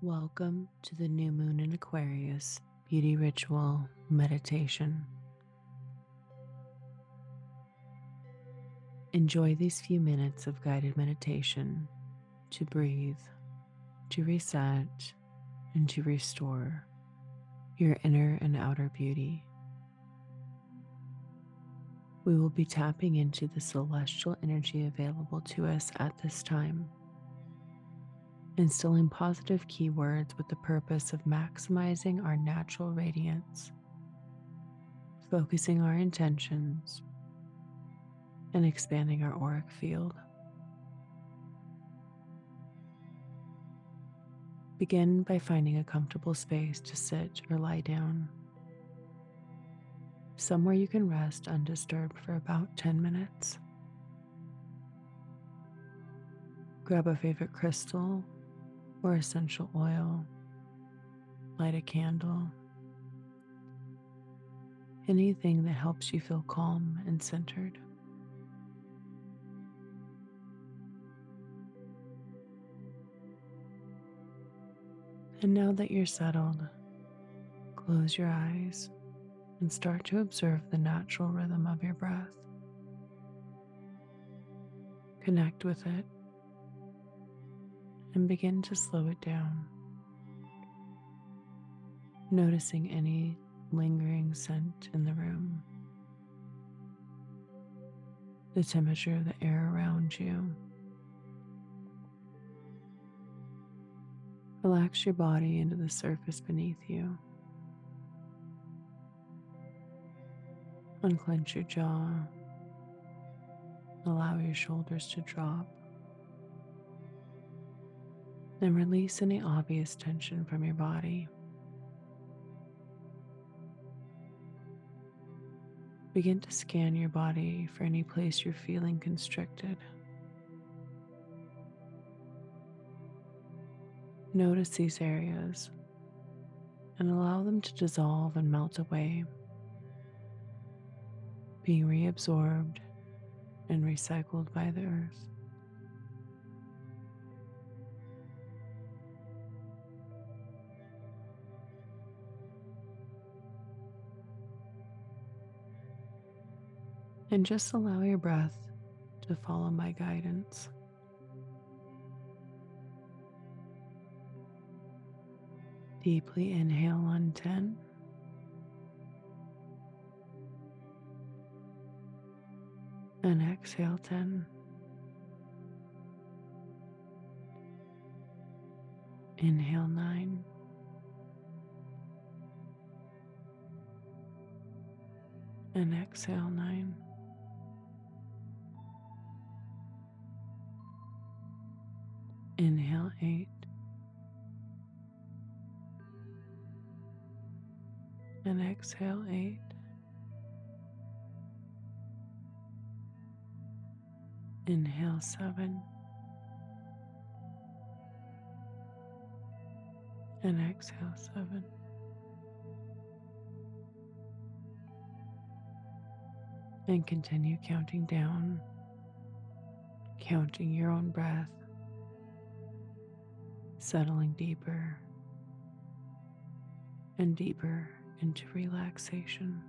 Welcome to the New Moon in Aquarius Beauty Ritual Meditation. Enjoy these few minutes of guided meditation to breathe, to reset, and to restore your inner and outer beauty. We will be tapping into the celestial energy available to us at this time instilling positive keywords with the purpose of maximizing our natural radiance, focusing our intentions, and expanding our auric field. Begin by finding a comfortable space to sit or lie down, somewhere you can rest undisturbed for about 10 minutes. Grab a favorite crystal or essential oil, light a candle, anything that helps you feel calm and centered. And now that you're settled, close your eyes and start to observe the natural rhythm of your breath. Connect with it and begin to slow it down, noticing any lingering scent in the room, the temperature of the air around you. Relax your body into the surface beneath you. Unclench your jaw. Allow your shoulders to drop. Then release any obvious tension from your body. Begin to scan your body for any place you're feeling constricted. Notice these areas and allow them to dissolve and melt away, being reabsorbed and recycled by the earth. And just allow your breath to follow my guidance. Deeply inhale on 10. And exhale 10. Inhale 9. And exhale 9. Inhale eight. And exhale eight. Inhale seven. And exhale seven. And continue counting down, counting your own breath settling deeper and deeper into relaxation.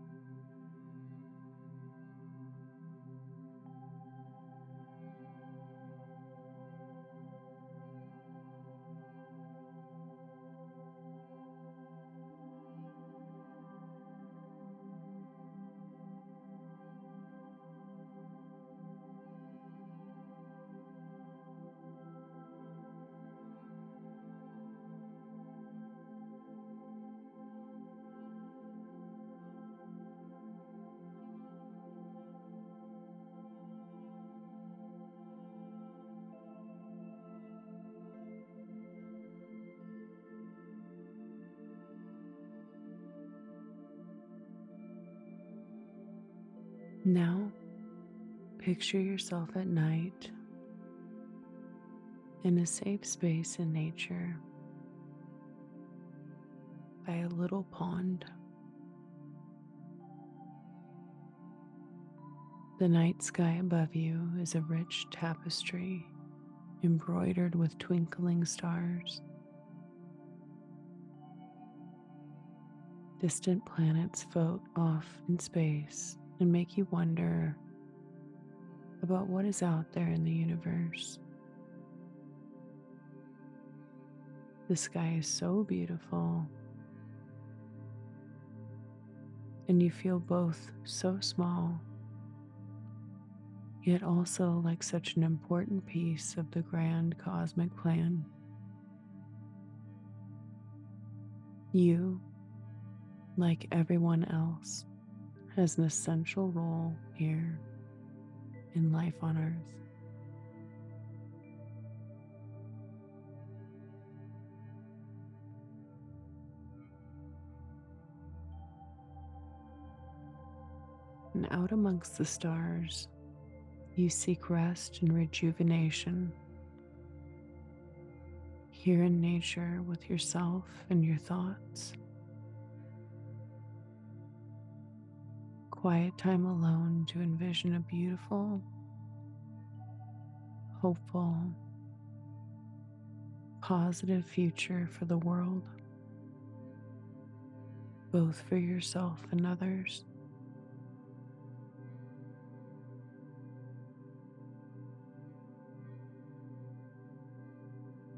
Now, picture yourself at night in a safe space in nature by a little pond. The night sky above you is a rich tapestry embroidered with twinkling stars. Distant planets float off in space and make you wonder about what is out there in the universe. The sky is so beautiful, and you feel both so small, yet also like such an important piece of the grand cosmic plan. You, like everyone else, has an essential role here in life on earth. And out amongst the stars, you seek rest and rejuvenation. Here in nature with yourself and your thoughts. Quiet time alone to envision a beautiful, hopeful, positive future for the world, both for yourself and others.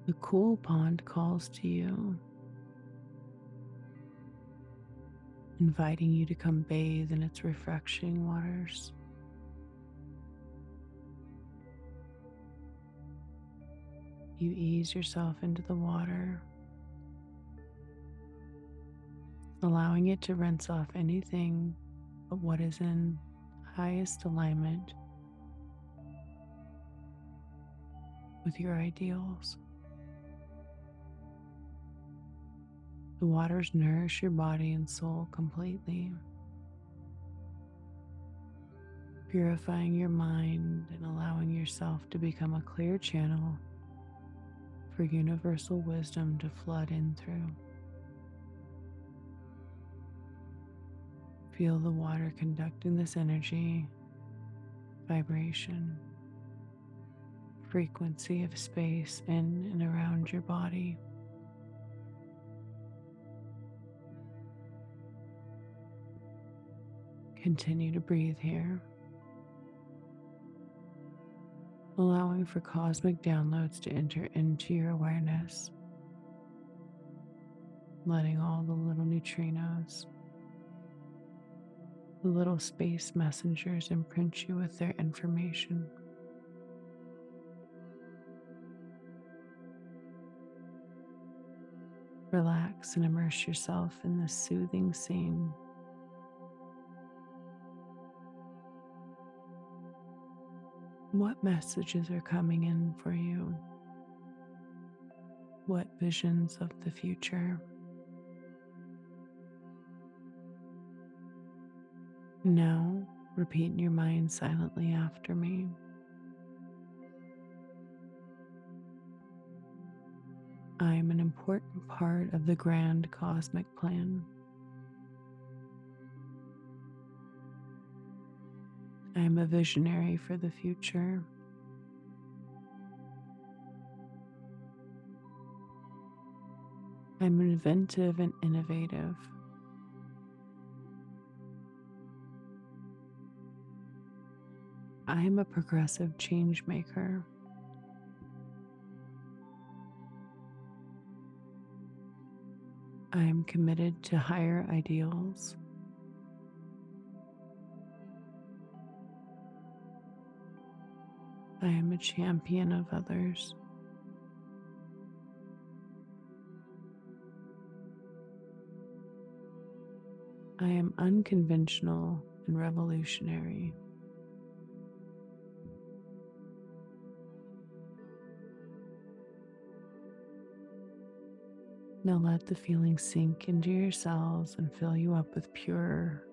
The cool pond calls to you inviting you to come bathe in its refreshing waters. You ease yourself into the water, allowing it to rinse off anything but what is in highest alignment with your ideals. The waters nourish your body and soul completely, purifying your mind and allowing yourself to become a clear channel for universal wisdom to flood in through. Feel the water conducting this energy, vibration, frequency of space in and around your body. Continue to breathe here, allowing for cosmic downloads to enter into your awareness, letting all the little neutrinos, the little space messengers imprint you with their information. Relax and immerse yourself in this soothing scene. What messages are coming in for you? What visions of the future? Now, repeat in your mind silently after me. I am an important part of the grand cosmic plan. I am a visionary for the future. I'm inventive and innovative. I am a progressive change maker. I am committed to higher ideals. I am a champion of others. I am unconventional and revolutionary. Now let the feeling sink into your cells and fill you up with pure,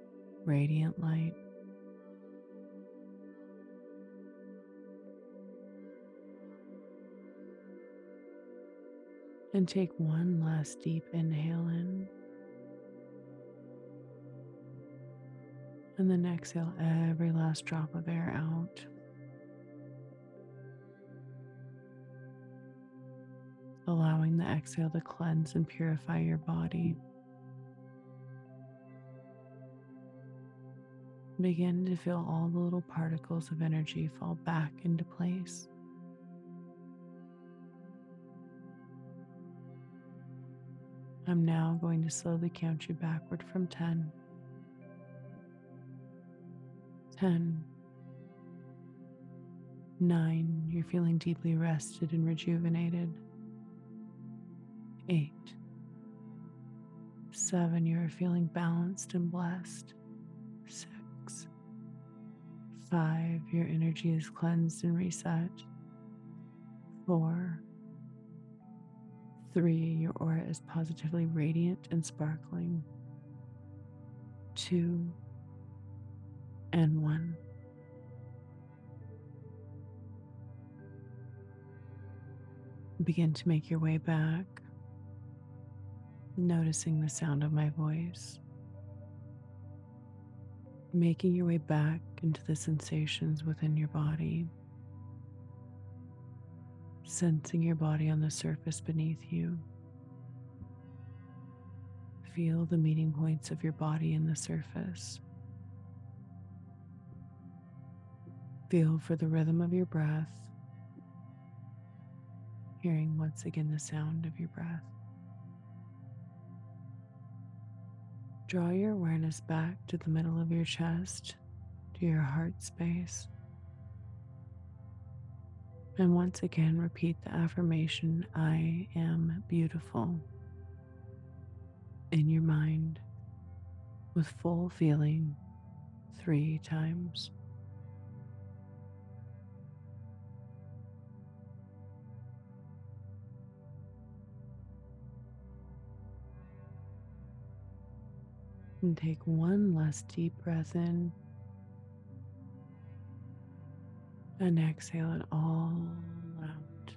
radiant light. And take one last deep inhale in. And then exhale every last drop of air out. Allowing the exhale to cleanse and purify your body. Begin to feel all the little particles of energy fall back into place. I'm now going to slowly count you backward from 10. 10. 9. You're feeling deeply rested and rejuvenated. 8. 7. You're feeling balanced and blessed. 6. 5. Your energy is cleansed and reset. 4. Three, your aura is positively radiant and sparkling. Two, and one. Begin to make your way back, noticing the sound of my voice. Making your way back into the sensations within your body sensing your body on the surface beneath you. Feel the meeting points of your body in the surface. Feel for the rhythm of your breath, hearing once again the sound of your breath. Draw your awareness back to the middle of your chest, to your heart space. And once again, repeat the affirmation I am beautiful in your mind with full feeling three times. And take one last deep breath in. And exhale it all out.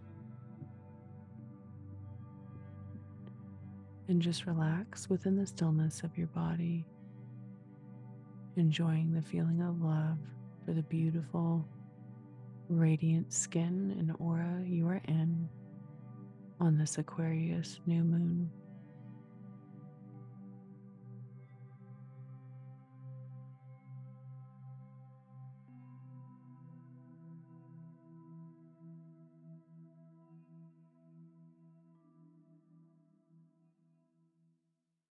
And just relax within the stillness of your body, enjoying the feeling of love for the beautiful, radiant skin and aura you are in on this Aquarius new moon.